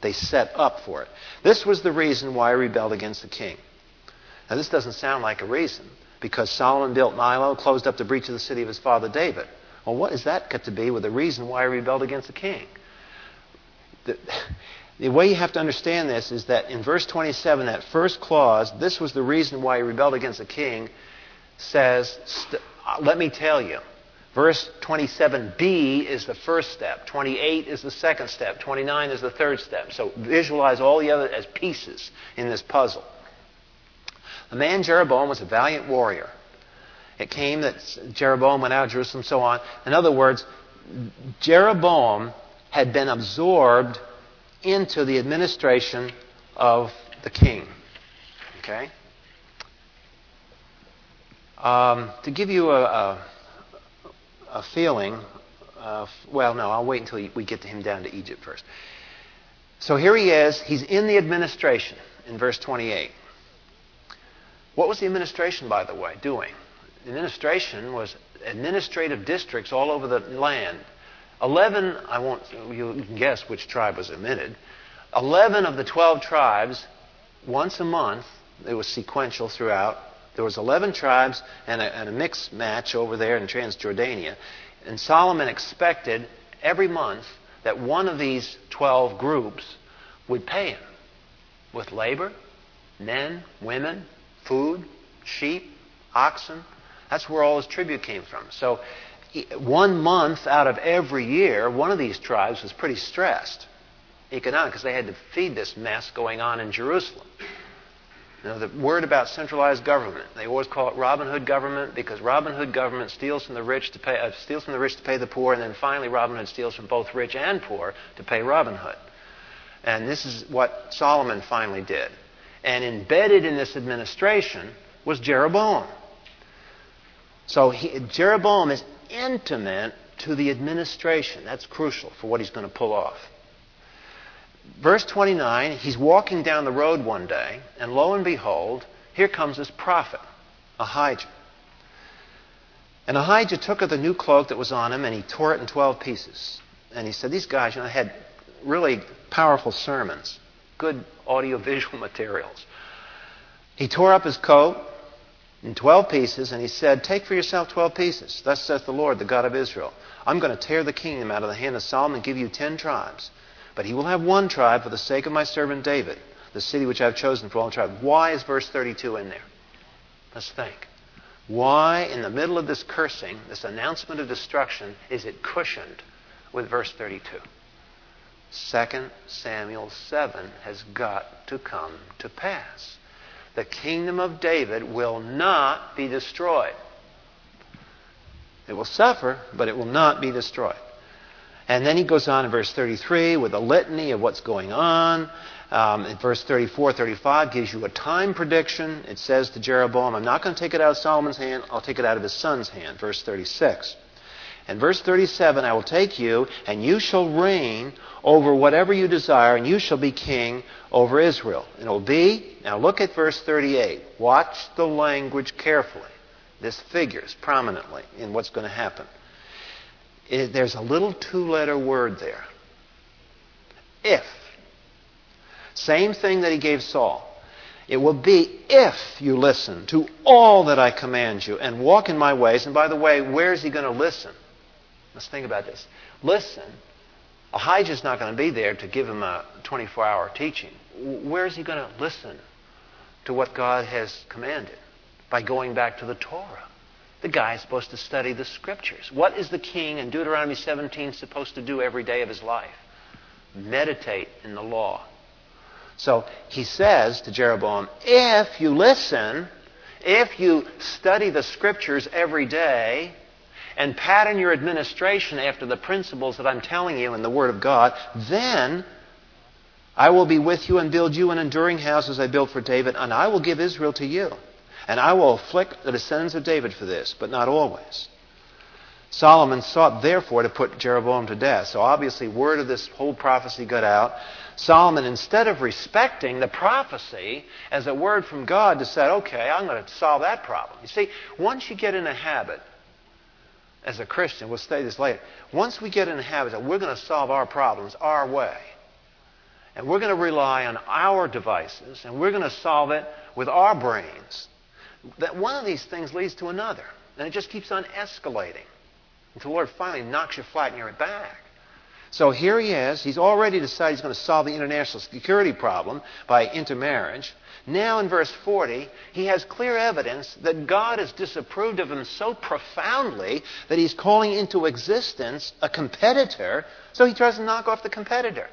S1: They set up for it. This was the reason why I rebelled against the king. Now, this doesn't sound like a reason because Solomon built Millo, closed up the breach of the city of his father David. Well, what does that got to be with the reason why I rebelled against the king? The, the way you have to understand this is that in verse 27, that first clause, this was the reason why he rebelled against the king, says, Let me tell you, Verse 27b is the first step. 28 is the second step. 29 is the third step. So visualize all the other as pieces in this puzzle. The man Jeroboam was a valiant warrior. It came that Jeroboam went out of Jerusalem, so on. In other words, Jeroboam had been absorbed into the administration of the king. Okay? Um, to give you a, a, a feeling, of, well, no, I'll wait until we get to him down to Egypt first. So here he is. He's in the administration in verse 28. What was the administration, by the way, doing? The administration was administrative districts all over the land. Eleven, I won't, you can guess which tribe was omitted. Eleven of the twelve tribes, once a month, it was sequential throughout. There was 11 tribes and a, and a mixed match over there in Transjordania. And Solomon expected every month that one of these 12 groups would pay him with labor, men, women, food, sheep, oxen. That's where all his tribute came from. So, one month out of every year, one of these tribes was pretty stressed economically because they had to feed this mess going on in Jerusalem. Know, the word about centralized government, they always call it Robin Hood government because Robin Hood government steals from the rich to pay, uh, steals from the rich to pay the poor, and then finally Robin Hood steals from both rich and poor to pay Robin Hood. And this is what Solomon finally did. And embedded in this administration was Jeroboam. So he, Jeroboam is intimate to the administration. That's crucial for what he's going to pull off verse 29, he's walking down the road one day, and lo and behold, here comes this prophet, Ahijah. And Ahijah took of the new cloak that was on him, and he tore it in 12 pieces. And he said, These guys, you know, had really powerful sermons, good audiovisual materials. He tore up his coat in 12 pieces, and he said, Take for yourself 12 pieces. Thus saith the Lord, the God of Israel. I'm going to tear the kingdom out of the hand of Solomon and give you 10 tribes. But he will have one tribe for the sake of my servant David, the city which I have chosen for all the tribes. Why is verse 32 in there? Let's think. Why, in the middle of this cursing, this announcement of destruction, is it cushioned with verse 32? 2 Samuel 7 has got to come to pass. The kingdom of David will not be destroyed. It will suffer, but it will not be destroyed. And then he goes on in verse 33 with a litany of what's going on. Um, in verse 34, 35 gives you a time prediction. It says to Jeroboam, I'm not going to take it out of Solomon's hand, I'll take it out of his son's hand. Verse 36. And verse 37, I will take you, and you shall reign over whatever you desire, and you shall be king over Israel. And it will be, now look at verse 38. Watch the language carefully. This figures prominently in what's going to happen it, there's a little two letter word there. If. Same thing that he gave Saul. It will be if you listen to all that I command you and walk in my ways. And by the way, where is he going to listen? Let's think about this. Listen. Ahijah's not going to be there to give him a 24 hour teaching. Where is he going to listen to what God has commanded? By going back to the Torah. The guy is supposed to study the scriptures. What is the king in Deuteronomy 17 supposed to do every day of his life? Meditate in the law. So he says to Jeroboam, if you listen, if you study the scriptures every day, and pattern your administration after the principles that I'm telling you in the Word of God, then I will be with you and build you an enduring house as I built for David, and I will give Israel to you. And I will afflict the descendants of David for this, but not always. Solomon sought therefore to put Jeroboam to death. So obviously, word of this whole prophecy got out. Solomon, instead of respecting the prophecy as a word from God, decided, okay, I'm going to solve that problem. You see, once you get in a habit, as a Christian, we'll study this later, once we get in a habit that we're going to solve our problems our way, and we're going to rely on our devices, and we're going to solve it with our brains, that one of these things leads to another. And it just keeps on escalating until the Lord finally knocks you flat and you're back. So here he is. He's already decided he's going to solve the international security problem by intermarriage. Now in verse 40, he has clear evidence that God has disapproved of him so profoundly that he's calling into existence a competitor, so he tries to knock off the competitor.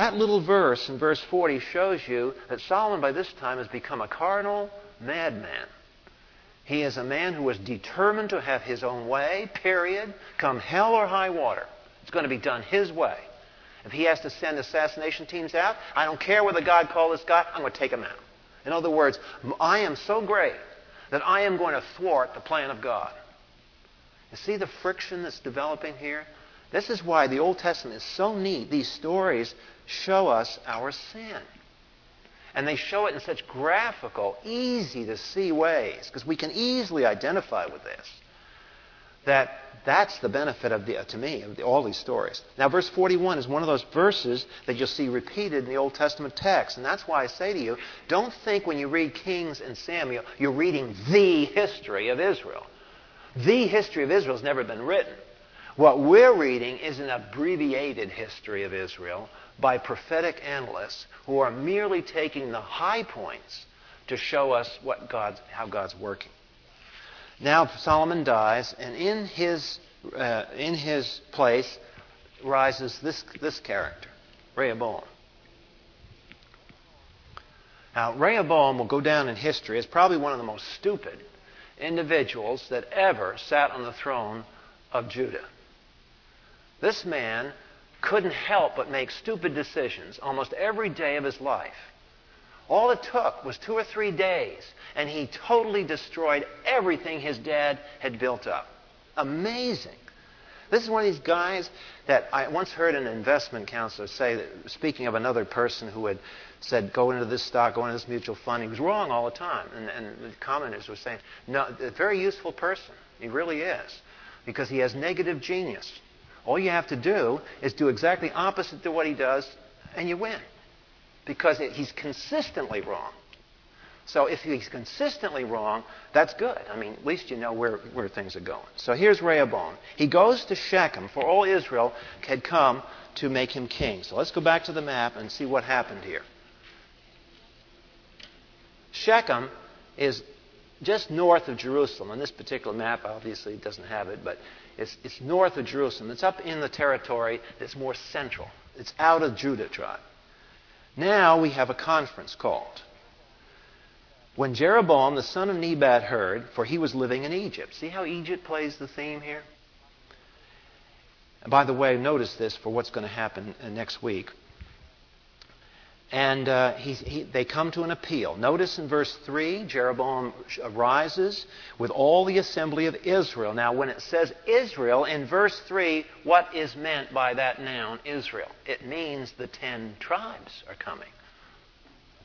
S1: That little verse in verse 40 shows you that Solomon by this time has become a carnal madman. He is a man who is determined to have his own way, period, come hell or high water. It's going to be done his way. If he has to send assassination teams out, I don't care whether God called this guy, I'm going to take him out. In other words, I am so great that I am going to thwart the plan of God. You see the friction that's developing here? This is why the Old Testament is so neat. These stories show us our sin. And they show it in such graphical, easy to see ways, because we can easily identify with this. That that's the benefit of the, to me of the, all these stories. Now, verse 41 is one of those verses that you'll see repeated in the Old Testament text, and that's why I say to you, don't think when you read Kings and Samuel you're reading the history of Israel. The history of Israel has never been written. What we're reading is an abbreviated history of Israel by prophetic analysts who are merely taking the high points to show us what God's, how God's working. Now Solomon dies, and in his, uh, in his place rises this, this character, Rehoboam. Now, Rehoboam will go down in history as probably one of the most stupid individuals that ever sat on the throne of Judah. This man couldn't help but make stupid decisions almost every day of his life. All it took was two or three days, and he totally destroyed everything his dad had built up. Amazing. This is one of these guys that I once heard an investment counselor say, that, speaking of another person who had said, go into this stock, go into this mutual fund. He was wrong all the time. And, and the commenters were saying, no, a very useful person. He really is. Because he has negative genius. All you have to do is do exactly opposite to what he does, and you win. Because he's consistently wrong. So if he's consistently wrong, that's good. I mean, at least you know where, where things are going. So here's Rehoboam. He goes to Shechem, for all Israel had come to make him king. So let's go back to the map and see what happened here. Shechem is just north of Jerusalem. On this particular map, obviously, it doesn't have it, but it's, it's north of Jerusalem. It's up in the territory that's more central. It's out of Judah tribe. Now we have a conference called. When Jeroboam, the son of Nebat, heard, for he was living in Egypt. See how Egypt plays the theme here? And by the way, notice this for what's going to happen uh, next week. And uh, he, he, they come to an appeal. Notice in verse 3, Jeroboam arises with all the assembly of Israel. Now, when it says Israel in verse 3, what is meant by that noun, Israel? It means the ten tribes are coming.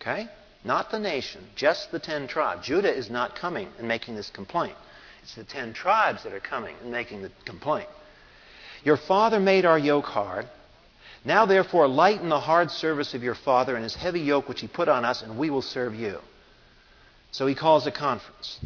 S1: Okay? Not the nation, just the ten tribes. Judah is not coming and making this complaint. It's the ten tribes that are coming and making the complaint. Your father made our yoke hard now, therefore, lighten the hard service of your father and his heavy yoke which he put on us, and we will serve you. So he calls a conference.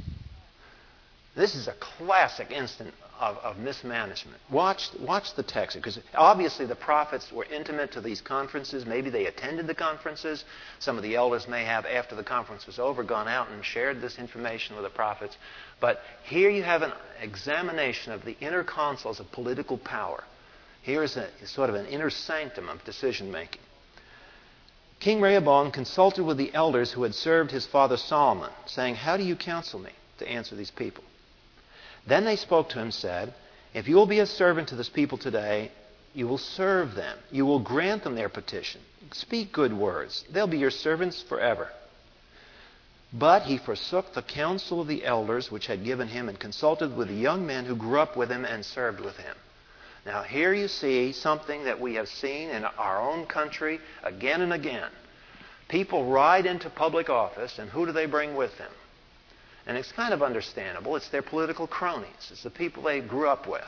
S1: This is a classic instance of, of mismanagement. Watch, watch the text, because obviously the prophets were intimate to these conferences. Maybe they attended the conferences. Some of the elders may have, after the conference was over, gone out and shared this information with the prophets. But here you have an examination of the inner councils of political power. Here's a, sort of an inner sanctum of decision making. King Rehoboam consulted with the elders who had served his father Solomon, saying, How do you counsel me to answer these people? Then they spoke to him, said, If you will be a servant to this people today, you will serve them. You will grant them their petition. Speak good words. They'll be your servants forever. But he forsook the counsel of the elders which had given him and consulted with the young men who grew up with him and served with him. Now, here you see something that we have seen in our own country again and again. People ride into public office, and who do they bring with them? And it's kind of understandable. It's their political cronies, it's the people they grew up with.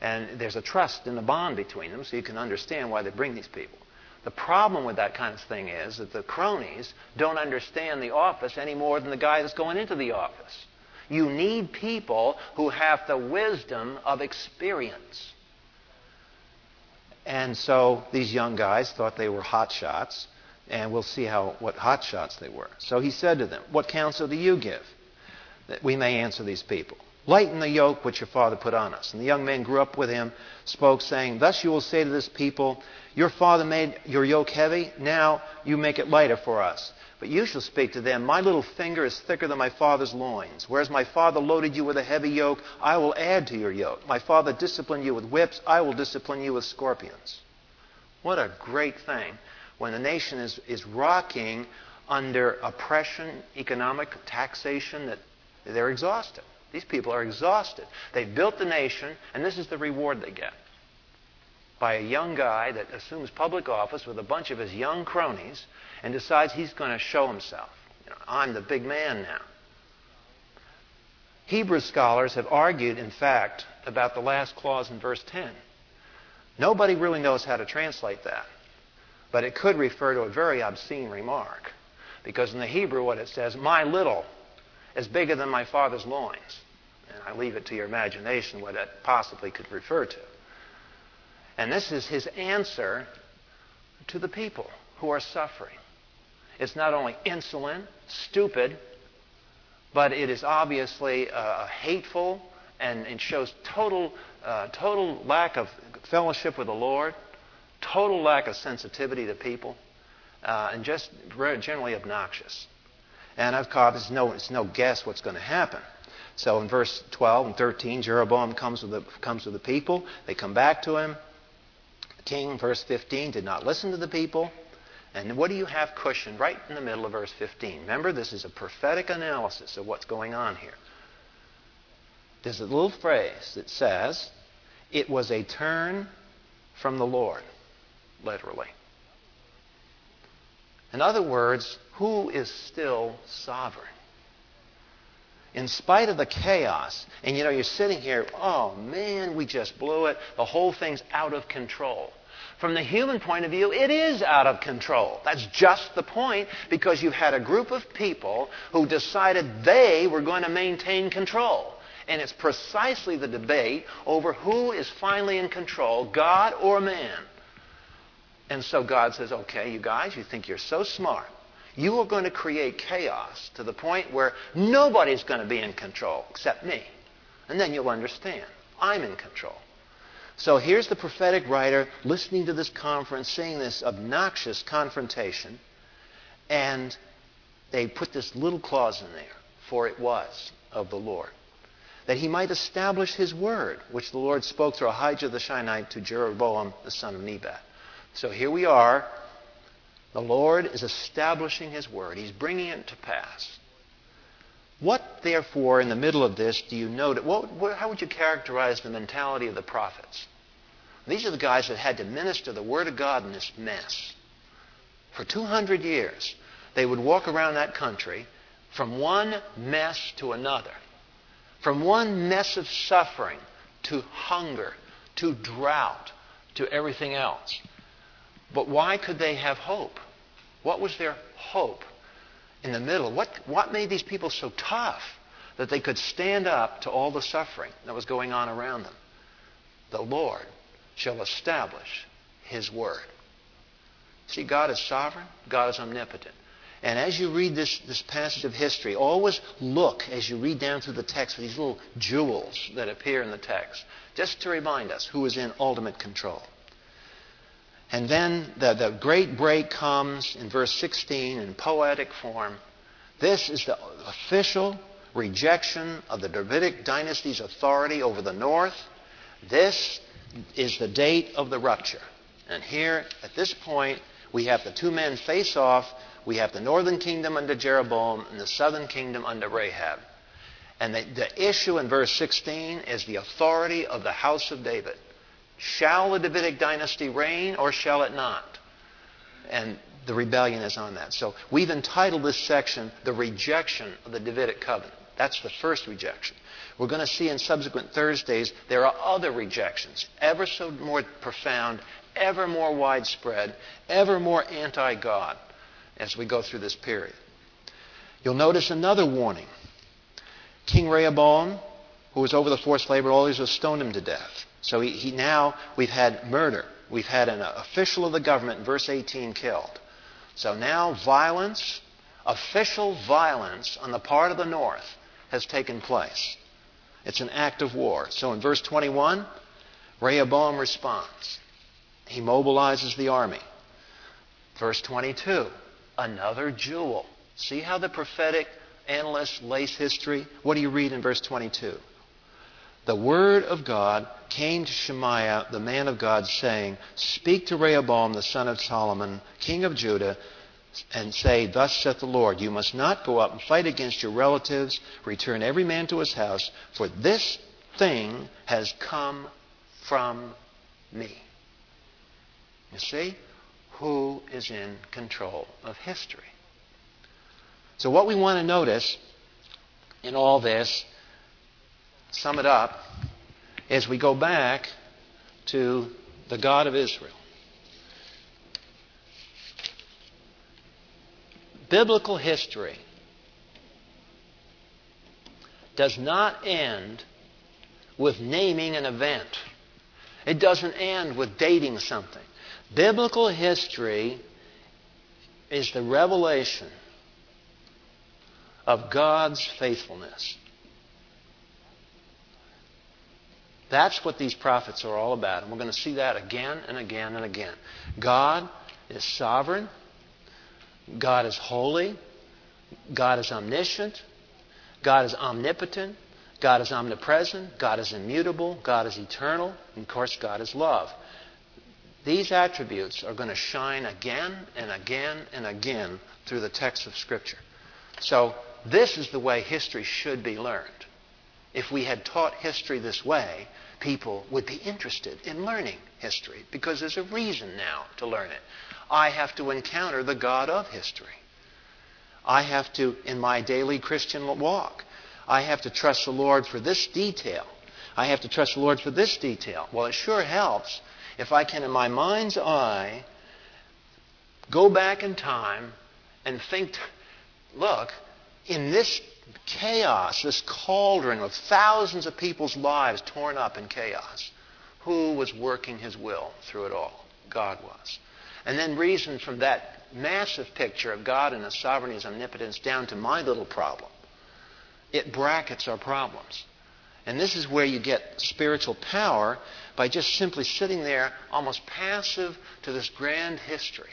S1: And there's a trust in the bond between them, so you can understand why they bring these people. The problem with that kind of thing is that the cronies don't understand the office any more than the guy that's going into the office. You need people who have the wisdom of experience. And so these young guys thought they were hot shots, and we'll see how what hot shots they were. So he said to them, "What counsel do you give that we may answer these people?" Lighten the yoke which your father put on us. And the young man grew up with him, spoke, saying, Thus you will say to this people, Your father made your yoke heavy, now you make it lighter for us. But you shall speak to them, My little finger is thicker than my father's loins. Whereas my father loaded you with a heavy yoke, I will add to your yoke. My father disciplined you with whips, I will discipline you with scorpions. What a great thing when the nation is, is rocking under oppression, economic taxation, that they're exhausted. These people are exhausted. They've built the nation, and this is the reward they get. By a young guy that assumes public office with a bunch of his young cronies and decides he's going to show himself. You know, I'm the big man now. Hebrew scholars have argued, in fact, about the last clause in verse 10. Nobody really knows how to translate that, but it could refer to a very obscene remark. Because in the Hebrew, what it says, my little is bigger than my father's loins. And I leave it to your imagination what that possibly could refer to. And this is his answer to the people who are suffering. It's not only insolent, stupid, but it is obviously uh, hateful and it shows total, uh, total lack of fellowship with the Lord, total lack of sensitivity to people, uh, and just generally obnoxious. And of course, it's no, it's no guess what's going to happen. So in verse 12 and 13, Jeroboam comes with, the, comes with the people. They come back to him. The king, verse 15, did not listen to the people. And what do you have cushioned right in the middle of verse 15? Remember, this is a prophetic analysis of what's going on here. There's a little phrase that says, It was a turn from the Lord, literally. In other words, who is still sovereign? In spite of the chaos, and you know, you're sitting here, oh man, we just blew it. The whole thing's out of control. From the human point of view, it is out of control. That's just the point because you've had a group of people who decided they were going to maintain control. And it's precisely the debate over who is finally in control, God or man. And so God says, okay, you guys, you think you're so smart. You are going to create chaos to the point where nobody's going to be in control except me. And then you'll understand. I'm in control. So here's the prophetic writer listening to this conference, seeing this obnoxious confrontation, and they put this little clause in there, for it was of the Lord. That he might establish his word, which the Lord spoke through Ahijah the Shilonite to Jeroboam the son of Nebat. So here we are. The Lord is establishing His word, He's bringing it to pass. What, therefore, in the middle of this do you note? What, how would you characterize the mentality of the prophets? These are the guys that had to minister the Word of God in this mess. For 200 years, they would walk around that country from one mess to another, from one mess of suffering to hunger, to drought, to everything else. But why could they have hope? What was their hope in the middle? What, what made these people so tough that they could stand up to all the suffering that was going on around them? The Lord shall establish His word. See, God is sovereign, God is omnipotent. And as you read this, this passage of history, always look as you read down through the text for these little jewels that appear in the text, just to remind us who is in ultimate control. And then the, the great break comes in verse 16 in poetic form. This is the official rejection of the Davidic dynasty's authority over the north. This is the date of the rupture. And here, at this point, we have the two men face off. We have the northern kingdom under Jeroboam and the southern kingdom under Rahab. And the, the issue in verse 16 is the authority of the house of David. Shall the Davidic dynasty reign or shall it not? And the rebellion is on that. So we've entitled this section The Rejection of the Davidic Covenant. That's the first rejection. We're going to see in subsequent Thursdays there are other rejections, ever so more profound, ever more widespread, ever more anti God as we go through this period. You'll notice another warning. King Rehoboam, who was over the forced labor, always was stoned him to death. So he, he now, we've had murder. We've had an official of the government, verse 18, killed. So now violence, official violence on the part of the North has taken place. It's an act of war. So in verse 21, Rehoboam responds. He mobilizes the army. Verse 22, another jewel. See how the prophetic analysts lace history? What do you read in verse 22? The word of God came to Shemaiah, the man of God, saying, Speak to Rehoboam, the son of Solomon, king of Judah, and say, Thus saith the Lord, you must not go up and fight against your relatives, return every man to his house, for this thing has come from me. You see? Who is in control of history? So, what we want to notice in all this, sum it up, is we go back to the God of Israel. Biblical history does not end with naming an event. It doesn't end with dating something. Biblical history is the revelation of God's faithfulness. That's what these prophets are all about. And we're going to see that again and again and again. God is sovereign. God is holy. God is omniscient. God is omnipotent. God is omnipresent. God is immutable. God is eternal. And of course, God is love. These attributes are going to shine again and again and again through the text of Scripture. So, this is the way history should be learned. If we had taught history this way, people would be interested in learning history because there's a reason now to learn it. I have to encounter the God of history. I have to, in my daily Christian walk, I have to trust the Lord for this detail. I have to trust the Lord for this detail. Well, it sure helps if I can, in my mind's eye, go back in time and think, look, in this chaos, this cauldron of thousands of people's lives torn up in chaos, who was working his will through it all? God was and then reason from that massive picture of God and His sovereignty, and His omnipotence, down to my little problem. It brackets our problems. And this is where you get spiritual power by just simply sitting there, almost passive to this grand history,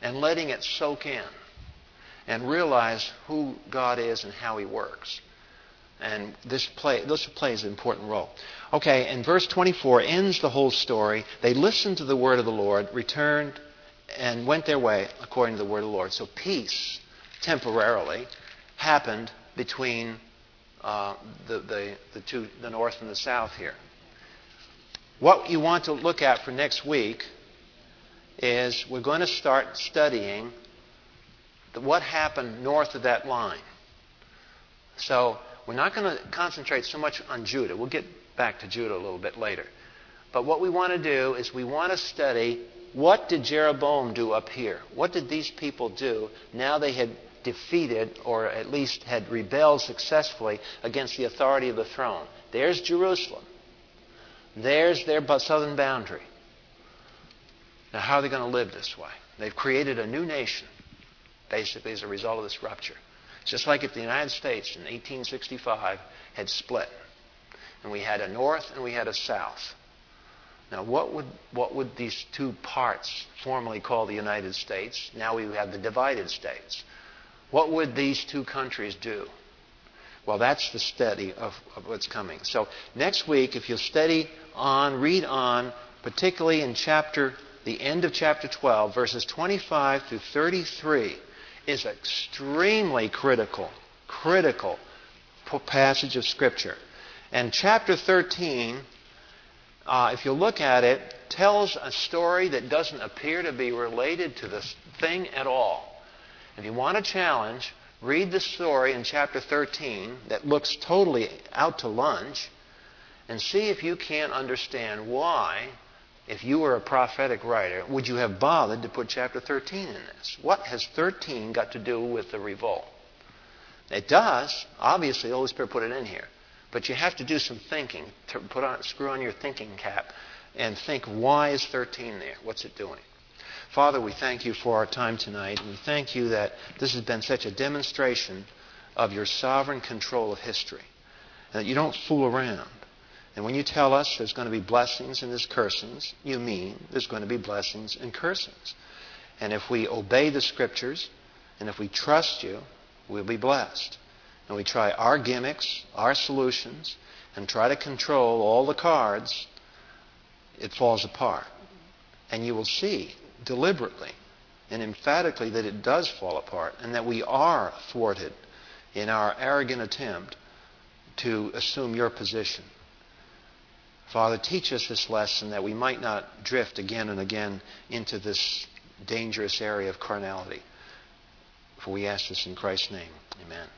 S1: and letting it soak in and realize who God is and how He works. And this, play, this plays an important role. Okay, and verse 24 ends the whole story. They listened to the word of the Lord, returned, and went their way according to the word of the Lord. So peace, temporarily, happened between uh, the, the, the, two, the north and the south here. What you want to look at for next week is we're going to start studying what happened north of that line. So we're not going to concentrate so much on Judah. We'll get back to Judah a little bit later. But what we want to do is we want to study what did Jeroboam do up here? What did these people do now they had defeated or at least had rebelled successfully against the authority of the throne? There's Jerusalem. There's their southern boundary. Now, how are they going to live this way? They've created a new nation, basically, as a result of this rupture. Just like if the United States in 1865 had split, and we had a north and we had a south. Now, what would, what would these two parts formerly call the United States? Now we have the divided states. What would these two countries do? Well, that's the study of, of what's coming. So, next week, if you'll study on, read on, particularly in chapter, the end of chapter 12, verses 25 through 33, is extremely critical, critical passage of Scripture. And chapter 13, uh, if you look at it, tells a story that doesn't appear to be related to this thing at all. If you want a challenge, read the story in chapter 13 that looks totally out to lunch and see if you can't understand why, if you were a prophetic writer, would you have bothered to put chapter 13 in this? What has 13 got to do with the revolt? It does. Obviously, the Holy Spirit put it in here. But you have to do some thinking. To put on, screw on your thinking cap and think, why is 13 there? What's it doing? Father, we thank you for our time tonight. We thank you that this has been such a demonstration of your sovereign control of history. And that you don't fool around. And when you tell us there's going to be blessings and there's cursings, you mean there's going to be blessings and cursings. And if we obey the scriptures and if we trust you, we'll be blessed. And we try our gimmicks, our solutions, and try to control all the cards, it falls apart. And you will see deliberately and emphatically that it does fall apart and that we are thwarted in our arrogant attempt to assume your position. Father, teach us this lesson that we might not drift again and again into this dangerous area of carnality. For we ask this in Christ's name. Amen.